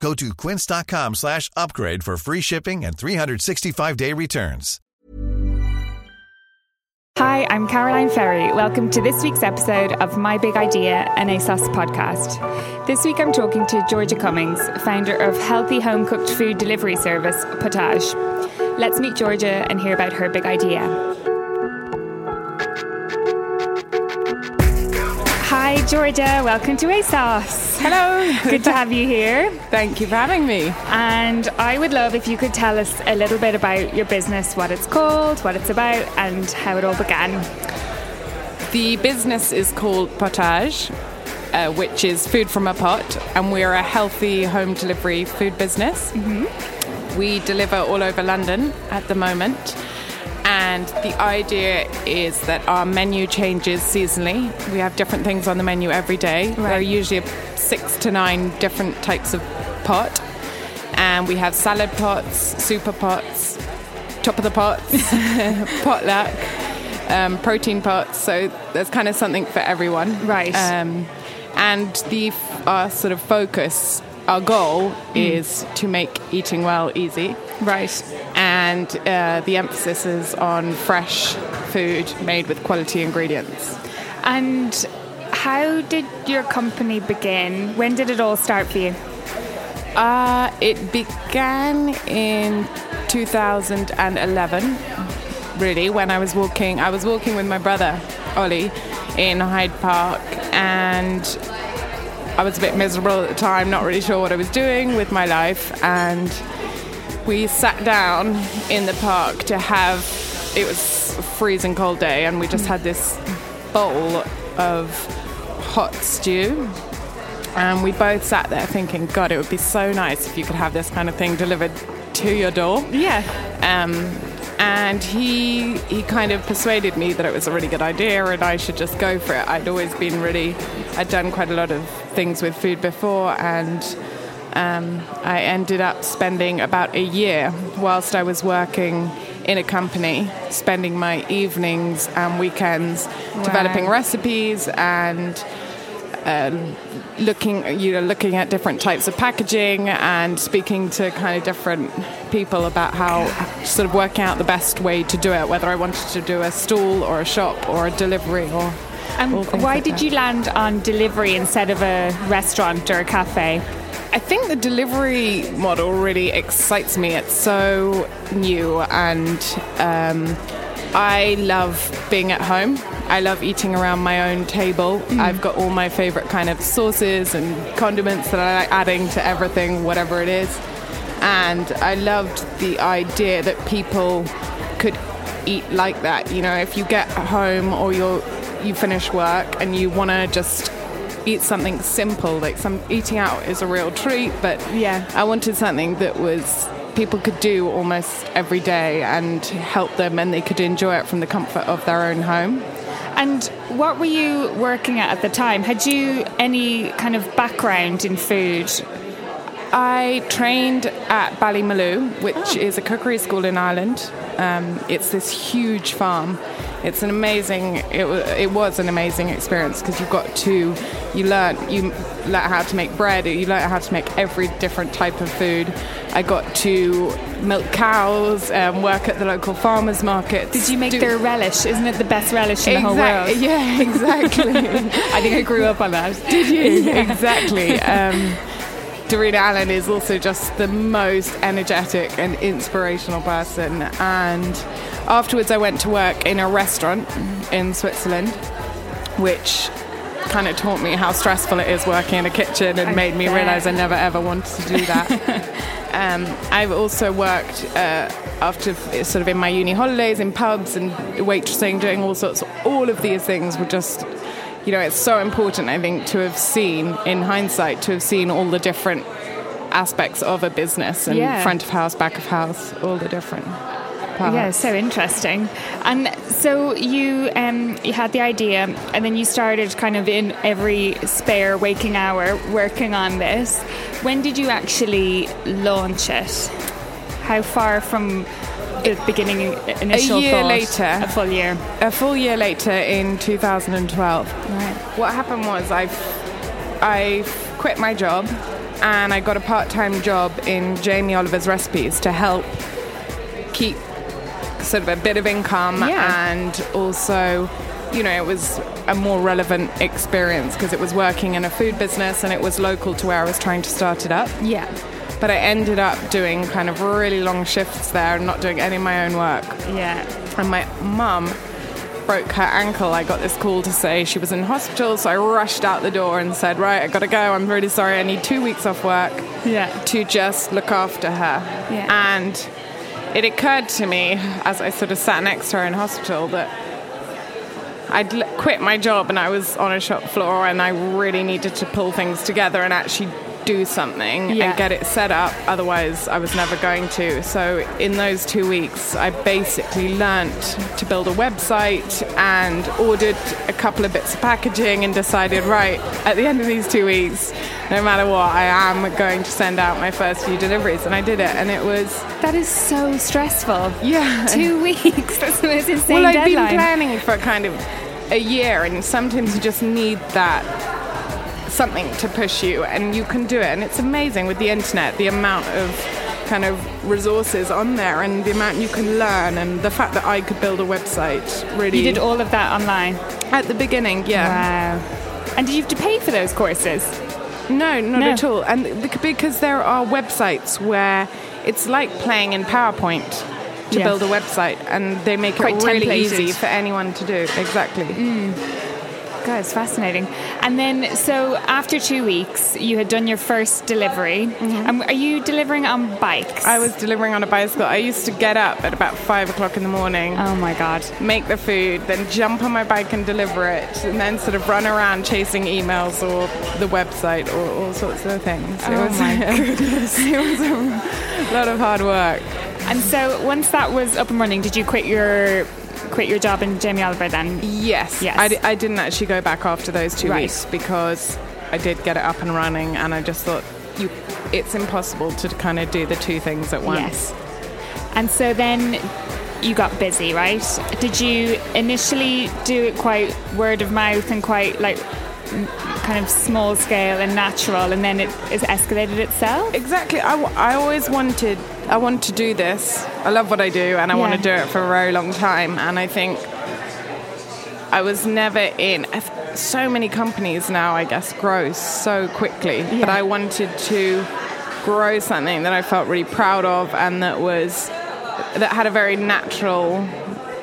Go to quince.com slash upgrade for free shipping and 365-day returns. Hi, I'm Caroline Ferry. Welcome to this week's episode of My Big Idea, an ASOS podcast. This week I'm talking to Georgia Cummings, founder of healthy home cooked food delivery service Potage. Let's meet Georgia and hear about her big idea. Hi, Georgia. Welcome to ASOS. Hello. Good to have you here. Thank you for having me. And I would love if you could tell us a little bit about your business, what it's called, what it's about, and how it all began. The business is called Potage, uh, which is food from a pot, and we're a healthy home delivery food business. Mm-hmm. We deliver all over London at the moment. And the idea is that our menu changes seasonally. We have different things on the menu every day. Right. There are usually six to nine different types of pot. And we have salad pots, super pots, top of the pots, potluck, um, protein pots. So there's kind of something for everyone. Right. Um, and the our sort of focus our goal mm. is to make eating well easy. Right. And uh, the emphasis is on fresh food made with quality ingredients. And how did your company begin? When did it all start for you? Uh, it began in 2011, really, when I was walking. I was walking with my brother, Ollie, in Hyde Park, and I was a bit miserable at the time, not really sure what I was doing with my life, and we sat down in the park to have. It was a freezing cold day, and we just had this bowl of hot stew. And we both sat there thinking, God, it would be so nice if you could have this kind of thing delivered to your door. Yeah. Um, and he he kind of persuaded me that it was a really good idea and I should just go for it. I'd always been really, I'd done quite a lot of things with food before, and um, I ended up spending about a year whilst I was working in a company, spending my evenings and weekends wow. developing recipes and. Uh, looking, you know, looking at different types of packaging and speaking to kind of different people about how sort of working out the best way to do it, whether I wanted to do a stall or a shop or a delivery or. And why like did that. you land on delivery instead of a restaurant or a cafe? I think the delivery model really excites me. It's so new, and um, I love being at home. I love eating around my own table. Mm. I've got all my favorite kind of sauces and condiments that I like adding to everything, whatever it is. And I loved the idea that people could eat like that. You know, if you get home or you're you finish work and you want to just eat something simple, like some eating out is a real treat, but yeah, I wanted something that was people could do almost every day and help them and they could enjoy it from the comfort of their own home. And what were you working at at the time? Had you any kind of background in food? I trained at Ballymaloe, which oh. is a cookery school in Ireland. Um, it's this huge farm. It's an amazing. It, it was an amazing experience because you've got to, you learn you learn how to make bread. You learn how to make every different type of food. I got to milk cows, um, work at the local farmers market. Did you make do, their relish? Isn't it the best relish in the whole world? Yeah, exactly. I think I grew up on that. Did you? Yeah. Exactly. Um, Darina Allen is also just the most energetic and inspirational person. And afterwards, I went to work in a restaurant in Switzerland, which kind of taught me how stressful it is working in a kitchen and I made me realize I never ever wanted to do that. um, I've also worked uh, after sort of in my uni holidays in pubs and waitressing, doing all sorts. All of these things were just you know, it's so important, I think, to have seen, in hindsight, to have seen all the different aspects of a business and yeah. front of house, back of house, all the different. parts. Yeah, so interesting. And so you um, you had the idea, and then you started kind of in every spare waking hour working on this. When did you actually launch it? How far from the beginning initial a year thought? later. A full year. A full year later in 2012. Right. What happened was I, I quit my job and I got a part-time job in Jamie Oliver's Recipease to help keep sort of a bit of income Yeah. and also you know it was a more relevant experience because it was working in a food business and it was local to where I was trying to start it up Yeah. But I ended up doing kind of really long shifts there and not doing any of my own work Yeah. and my mum broke her ankle. I got this call to say she was in hospital, so I rushed out the door and said, Right, I gotta go. I'm really sorry. I need two weeks off work Yeah. to just look after her. Yeah. And it occurred to me as I sort of sat next to her in hospital that I'd quit my job and I was on a shop floor and I really needed to pull things together and actually do something Yeah. and get it set up. Otherwise, I was never going to. So, in those two weeks, I basically learnt to build a website and ordered a couple of bits of packaging and decided, right, at the end of these two weeks, no matter what, I am going to send out my first few deliveries. And I did it, and it was, That is so stressful. yeah. Two weeks. That's the most insane Well, I've deadline. been planning for kind of a year, and sometimes you just need that something to push you, and you can do it. And it's amazing with the internet, the amount of kind of resources on there, and the amount you can learn, and the fact that I could build a website. Really, you did all of that online. at the beginning, yeah. Wow. And did you have to pay for those courses? No, not No. at all. And because there are websites where it's like playing in PowerPoint to Yeah. build a website, and they make Quite it really templated. easy for anyone to do. Exactly. Mm. God, it's fascinating. And then, so after two weeks, you had done your first delivery. Um, are you delivering on bikes? I was delivering on a bicycle. I used to get up at about five o'clock in the morning, Oh my God. make the food, then jump on my bike and deliver it, and then sort of run around chasing emails or the website or all sorts of things. It Oh was, my goodness. it was a lot of hard work. And so, once that was up and running, did you quit your quit your job in Jamie Oliver then? Yes. Yes. I, I didn't actually go back after those two Right. weeks because I did get it up and running, and I just thought you, it's impossible to kind of do the two things at once. Yes. And so then you got busy, right? Did you initially do it quite word of mouth and quite like kind of small scale and natural, and then it is escalated itself? Exactly. I, w- I always wanted I want to do this. I love what I do, and I want to do it for a very long time. And I think I was never in. So many companies now, I guess, grow so quickly. But I wanted to grow something that I felt really proud of, and that was that had a very natural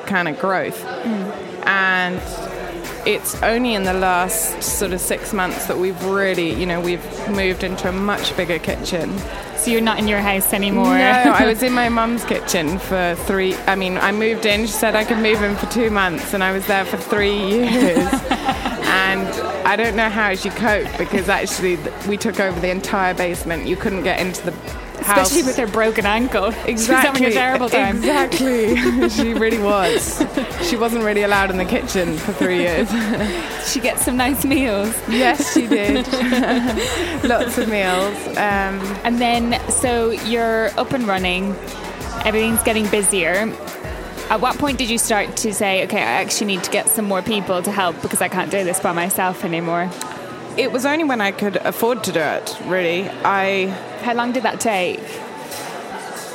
kind of growth. Mm. And it's only in the last sort of six months that we've really, you know, we've moved into a much bigger kitchen. So you're not in your house anymore. No, I was in my mum's kitchen for three. I mean, I moved in. She said I could move in for two months, and I was there for three years. and I don't know how she coped because actually we took over the entire basement. You couldn't get into the house. Especially with her broken ankle. Exactly. She was having a terrible time. Exactly. she really was. She wasn't really allowed in the kitchen for three years. She gets some nice meals. yes, she did. Lots of meals. Um, And then, so you're up and running, everything's getting busier. At what point did you start to say, okay, I actually need to get some more people to help because I can't do this by myself anymore? It was only when I could afford to do it, really. I How long did that take?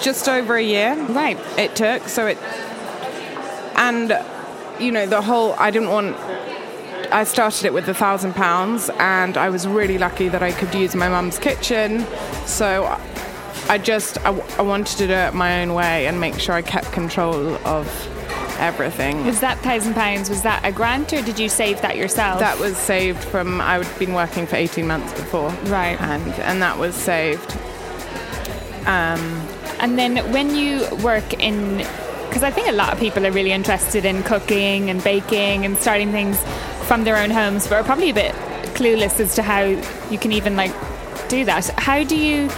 just over a year Right. it took so it and you know the whole i didn't want i started it with a thousand pounds and i was really lucky that i could use my mum's kitchen so i just I, I wanted to do it my own way and make sure i kept control of everything Was that thousand pounds? Was that a grant or did you save that yourself? that was saved from i'd been working for 18 months before Right. and and that was saved And then when you work in, because I think a lot of people are really interested in cooking and baking and starting things from their own homes, but are probably a bit clueless as to how you can even like do that. How do you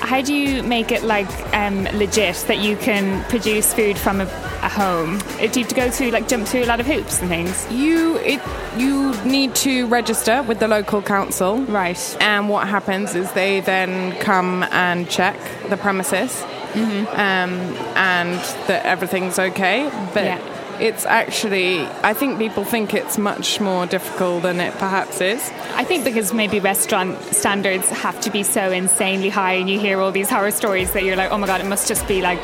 how do you make it like um, legit that you can produce food from a, a home? Do you have to go through like jump through a lot of hoops and things? You it you need to register with the local council, Right. and what happens is they then come and check the premises, Mm-hmm. um, and that everything's okay. But Yeah. it's actually, I think people think it's much more difficult than it perhaps is. I think because maybe restaurant standards have to be so insanely high, and you hear all these horror stories that you're like, oh my god, it must just be like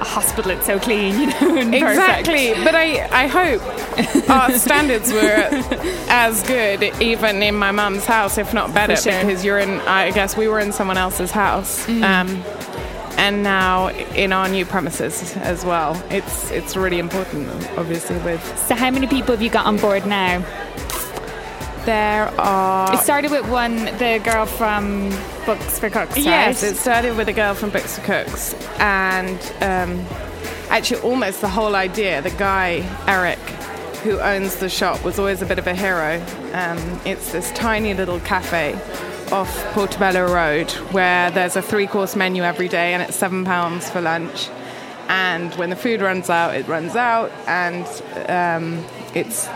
a hospital. It's so clean, you know. and perfect. Exactly, but I, I hope our standards were as good, even in my mum's house, if not better, sure. Mm. because you're in. I guess we were in someone else's house, um, and now in our new premises as well. It's it's really important, obviously. With So, how many people have you got on board now? There are It started with one, the girl from Books for Cooks. Yes, right? it started with a girl from Books for Cooks, and um, actually, almost the whole idea. The guy Eric, who owns the shop, was always a bit of a hero. Um, it's this tiny little cafe off Portobello Road where there's a three-course menu every day, and it's seven pounds for lunch. And when the food runs out, it runs out, and um, it's.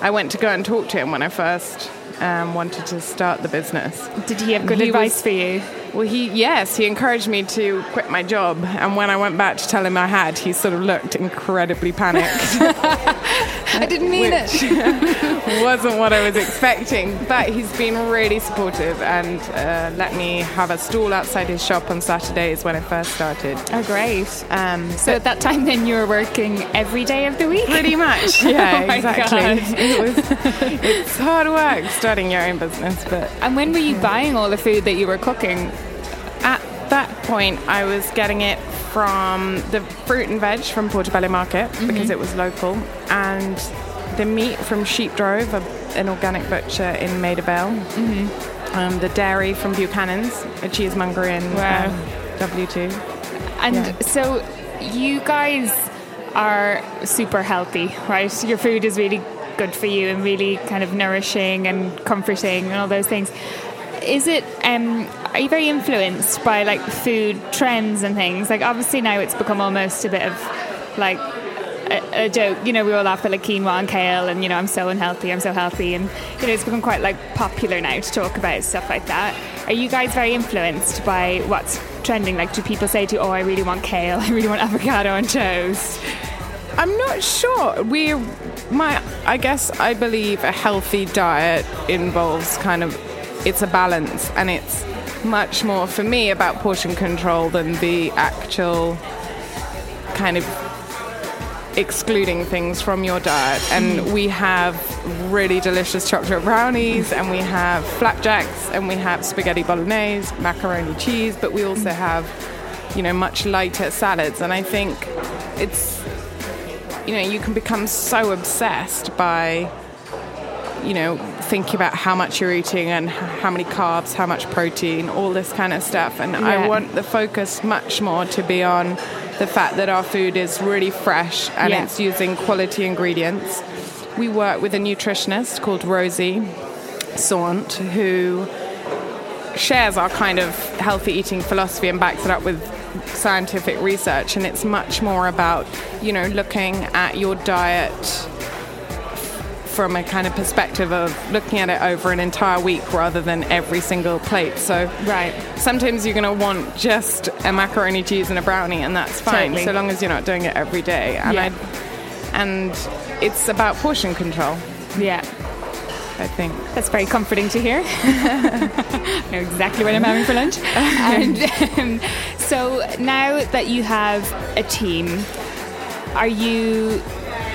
I went to go and talk to him when I first um, wanted to start the business. Did he have good He advice was- for you? Well, he yes, he encouraged me to quit my job, and when I went back to tell him I had, he sort of looked incredibly panicked. I didn't mean which wasn't what I was expecting. But he's been really supportive and uh, let me have a stall outside his shop on Saturdays when I first started. Oh, great. Um, So at that time, then you were working every day of the week. Pretty much, yeah, Oh exactly. It was, it's hard work starting your own business, but And when were you buying all the food that you were cooking? Point, I was getting it from the fruit and veg from Portobello Market because it was local, and the meat from Sheepdrove, an organic butcher in Maida Vale, um, the dairy from Buchanan's, a cheesemonger in Wow. um, W2. And Yeah. so you guys are super healthy, right? Your food is really good for you and really kind of nourishing and comforting and all those things. Is it um are you very influenced by like food trends and things? Like obviously now it's become almost a bit of like a, a joke, you know, we all laugh at like quinoa and kale and you know, I'm so unhealthy, I'm so healthy and you know, it's become quite like popular now to talk about stuff like that. Are you guys very influenced by what's trending? Like do people say to you, Oh, I really want kale, I really want avocado on toast? I'm not sure. We, my, I guess I believe a healthy diet involves kind of, it's a balance, and it's much more for me about portion control than the actual kind of excluding things from your diet. And mm. we have really delicious chocolate brownies, and we have flapjacks, and we have spaghetti bolognese, macaroni cheese, but we also have, you know, much lighter salads. And I think it's you know, you can become so obsessed by, you know, thinking about how much you're eating and how many carbs, how much protein, all this kind of stuff. And Yeah. I want the focus much more to be on the fact that our food is really fresh and Yeah. it's using quality ingredients. We work with a nutritionist called Rosie Saunt who shares our kind of healthy eating philosophy and backs it up with scientific research and it's much more about you know looking at your diet from a kind of perspective of looking at it over an entire week rather than every single plate so Right. sometimes you're going to want just a macaroni cheese and a brownie and that's fine Totally. so long as you're not doing it every day and Yeah. I, and it's about portion control Yeah. i think That's very comforting to hear. I know exactly what I'm having for lunch. and um, so now that you have a team, are you?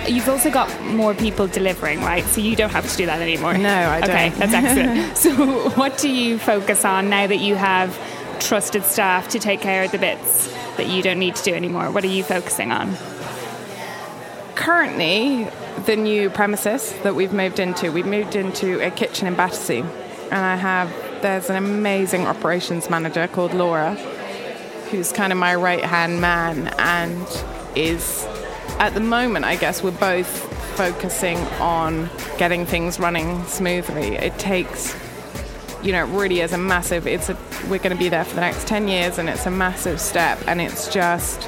You've also got more people delivering, right? So you don't have to do that anymore. No, I don't. Okay, that's excellent. so what do you focus on now that you have trusted staff to take care of the bits that you don't need to do anymore? What are you focusing on? currently the new premises that we've moved into we've moved into a kitchen in battersea and i have there's an amazing operations manager called laura who's kind of my right hand man and is at the moment i guess we're both focusing on getting things running smoothly it takes you know, it really is a massive. It's a we're going to be there for the next ten years, and it's a massive step, and it's just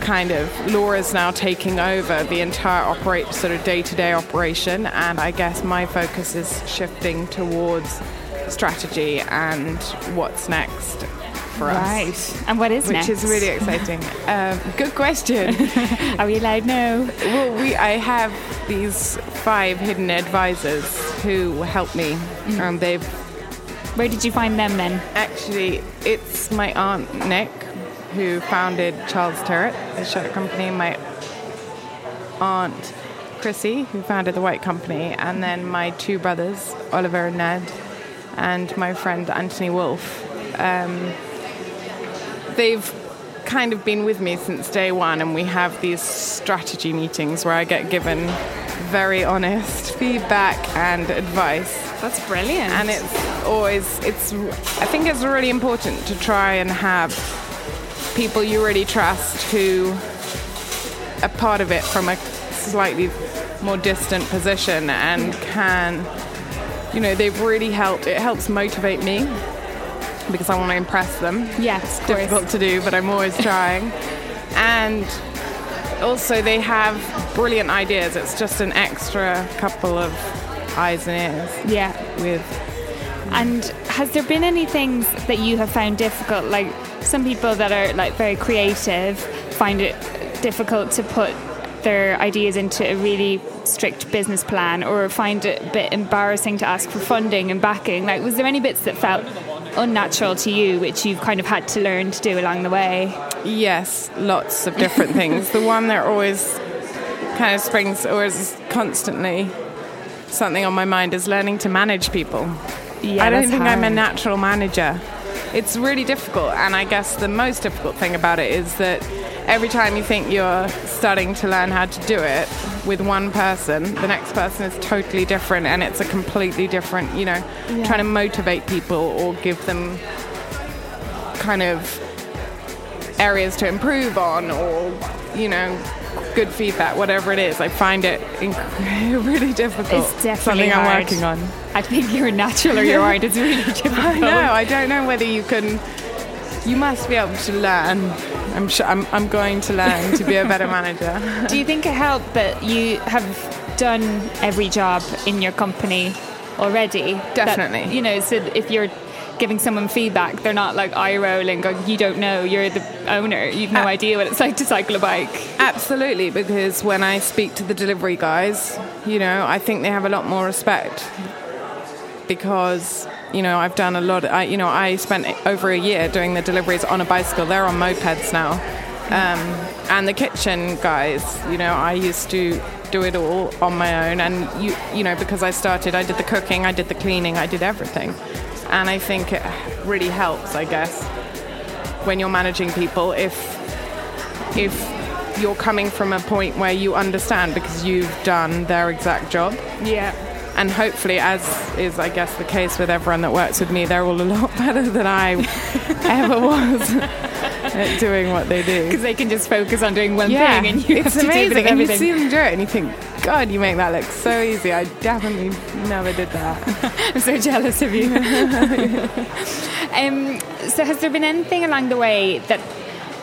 kind of Laura's now taking over the entire operate sort of day-to-day operation, and I guess my focus is shifting towards strategy and what's next for us. Right. And what is Which next? Which is really exciting. um, good question. Are we allowed now? Well, we I have these five hidden advisors who help me. Mm. Um, they've Where did you find them then? actually it's my aunt Nick who founded Charles Tyrwhitt, the shirt company. My aunt Chrissy who founded the White Company, and then my two brothers Oliver and Ned, and my friend Anthony Wolf. Um, they've kind of been with me since day one, and we have these strategy meetings where I get given very honest feedback and advice. That's brilliant. And it's always, it's, I think it's really important to try and have people you really trust who are part of it from a slightly more distant position and can, you know, they've really helped. It helps motivate me because I want to impress them yes, of course. difficult to do, but I'm always trying. and also, they have brilliant ideas. It's just an extra couple of eyes and ears Yeah. with. And has there been any things that you have found difficult? Like some people that are like very creative find it difficult to put their ideas into a really strict business plan or find it a bit embarrassing to ask for funding and backing. Like was there any bits that felt unnatural to you which you've kind of had to learn to do along the way? Yes, lots of different things. The one that always kind of springs or is constantly something on my mind is learning to manage people. Yeah, I don't think I'm a natural manager. It's really difficult, and I guess the most difficult thing about it is that every time you think you're starting to learn how to do it with one person, the next person is totally different, and it's a completely different, you know, trying to motivate people or give them kind of areas to improve on or, you know, good feedback, whatever it is. I find it inc- really difficult. It's definitely something I'm working on. I think you're natural or you aren't. It's really difficult. I know. I don't know whether you can. You must be able to learn. I'm sure. I'm, I'm going to learn to be a better manager. Do you think it helped that you have done every job in your company already? That, Definitely. you know, so if you're giving someone feedback, they're not like eye rolling, going, "You don't know. You're the owner. You've no idea what it's like to cycle a bike." Absolutely, because when I speak to the delivery guys, you know, I think they have a lot more respect because you know I've done a lot. I, you know, I spent over a year doing the deliveries on a bicycle. They're on mopeds now, um, and the kitchen guys. You know, I used to do it all on my own, and you, you know, because I started, I did the cooking, I did the cleaning, I did everything, and I think it really helps. I guess when you're managing people, if if you're coming from a point where you understand because you've done their exact job. Yeah. And hopefully, as is, I guess, the case with everyone that works with me, they're all a lot better than I ever was at doing what they do. Because they can just focus on doing one Yeah, thing, and you it's have to do amazing. of and you see them do it, and you think, God, you make that look so easy. I definitely never did that. I'm so jealous of you. um, so, has there been anything along the way that,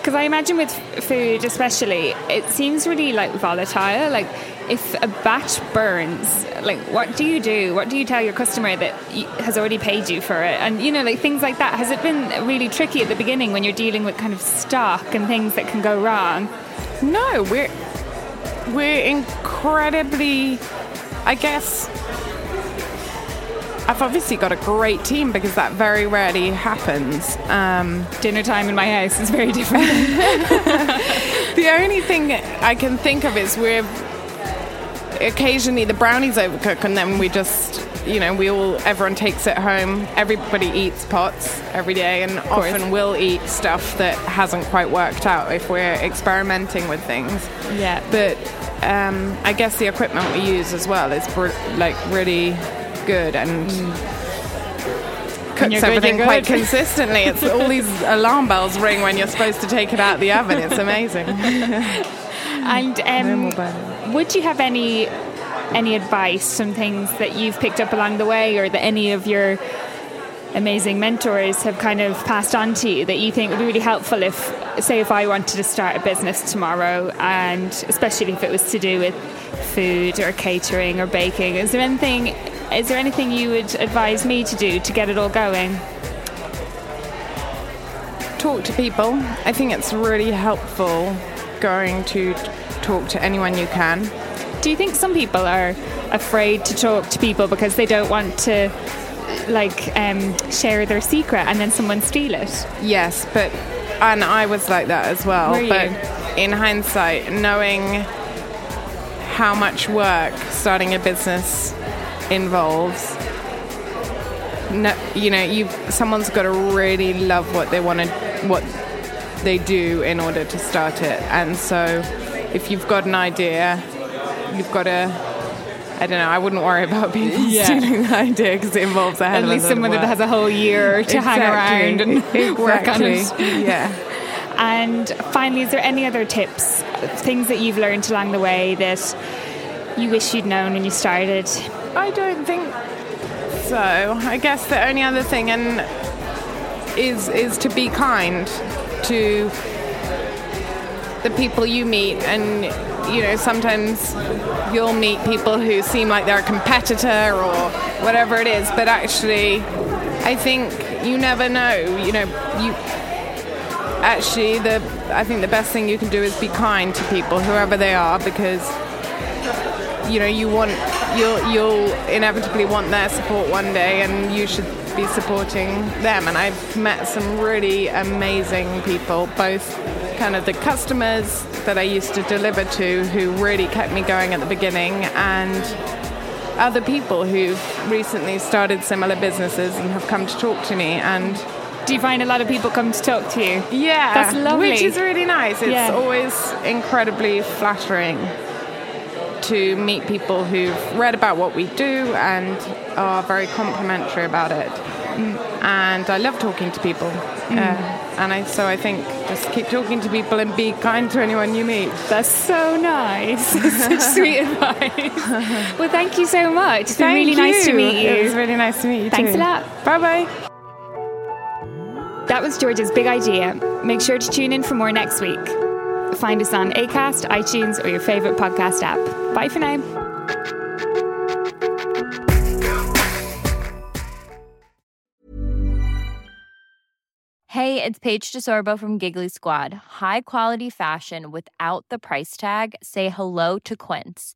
because I imagine with food, especially, it seems really like volatile. Like, if a batch burns, like, what do you do? What do you tell your customer that has already paid you for it? And you know, like things like that. Has it been really tricky at the beginning when you're dealing with kind of stock and things that can go wrong? No, we're we're incredibly. I guess I've obviously got a great team because that very rarely happens. Um, Dinner time in my house is very different. the only thing I can think of is we're occasionally the brownies overcook and then we just you know we all everyone takes it home everybody eats pots every day and often we'll eat stuff that hasn't quite worked out if we're experimenting with things yeah. but um, I guess the equipment we use as well is br- like really good and cooks you're good, everything quite consistently. It's all these alarm bells ring when you're supposed to take it out of the oven. It's amazing. And um, would you have any any advice, some things that you've picked up along the way, or that any of your amazing mentors have kind of passed on to you that you think would be really helpful if, say, if I wanted to start a business tomorrow, and especially if it was to do with food or catering or baking? Is there anything? Is there anything you would advise me to do to get it all going? Talk to people. I think it's really helpful going to talk to anyone you can. Do you think some people are afraid to talk to people because they don't want to like um, share their secret and then someone steal it. Yes, but and I was like that as well. Were but you? in hindsight, knowing how much work starting a business involves, no, you know, you someone's got to really love what they want to what they do in order to start it. And so, if you've got an idea, you've got to I don't know. I wouldn't worry about people Yeah. stealing the idea because it involves a hell At least someone that has a whole year to hang around and Exactly. work on it. Yeah. And finally, is there any other tips, things that you've learned along the way that you wish you'd known when you started? I don't think so. I guess the only other thing and is is to be kind to the people you meet and you know sometimes you'll meet people who seem like they're a competitor or whatever it is but actually I think you never know you know you actually the I think the best thing you can do is be kind to people whoever they are because you know you want you'll you'll inevitably want their support one day and you should be supporting them. And I've met some really amazing people both kind of the customers that I used to deliver to who really kept me going at the beginning and other people who've recently started similar businesses and have come to talk to me. And Do you find a lot of people come to talk to you? yeah That's lovely. which is really nice it's Yeah. always incredibly flattering to meet people who've read about what we do and are very complimentary about it. And I love talking to people. Mm. Uh, and I, so I think just keep talking to people and be kind to anyone you meet. That's so nice. Such sweet advice. well, thank you so much. It's been really nice to meet you. It was really nice to meet you Thanks too. a lot. Bye bye. That was George's big idea. Make sure to tune in for more next week. Find us on ACAST, iTunes, or your favourite podcast app. Bye for now. Hey, it's Paige DeSorbo from Giggly Squad. High quality fashion without the price tag. Say hello to Quince.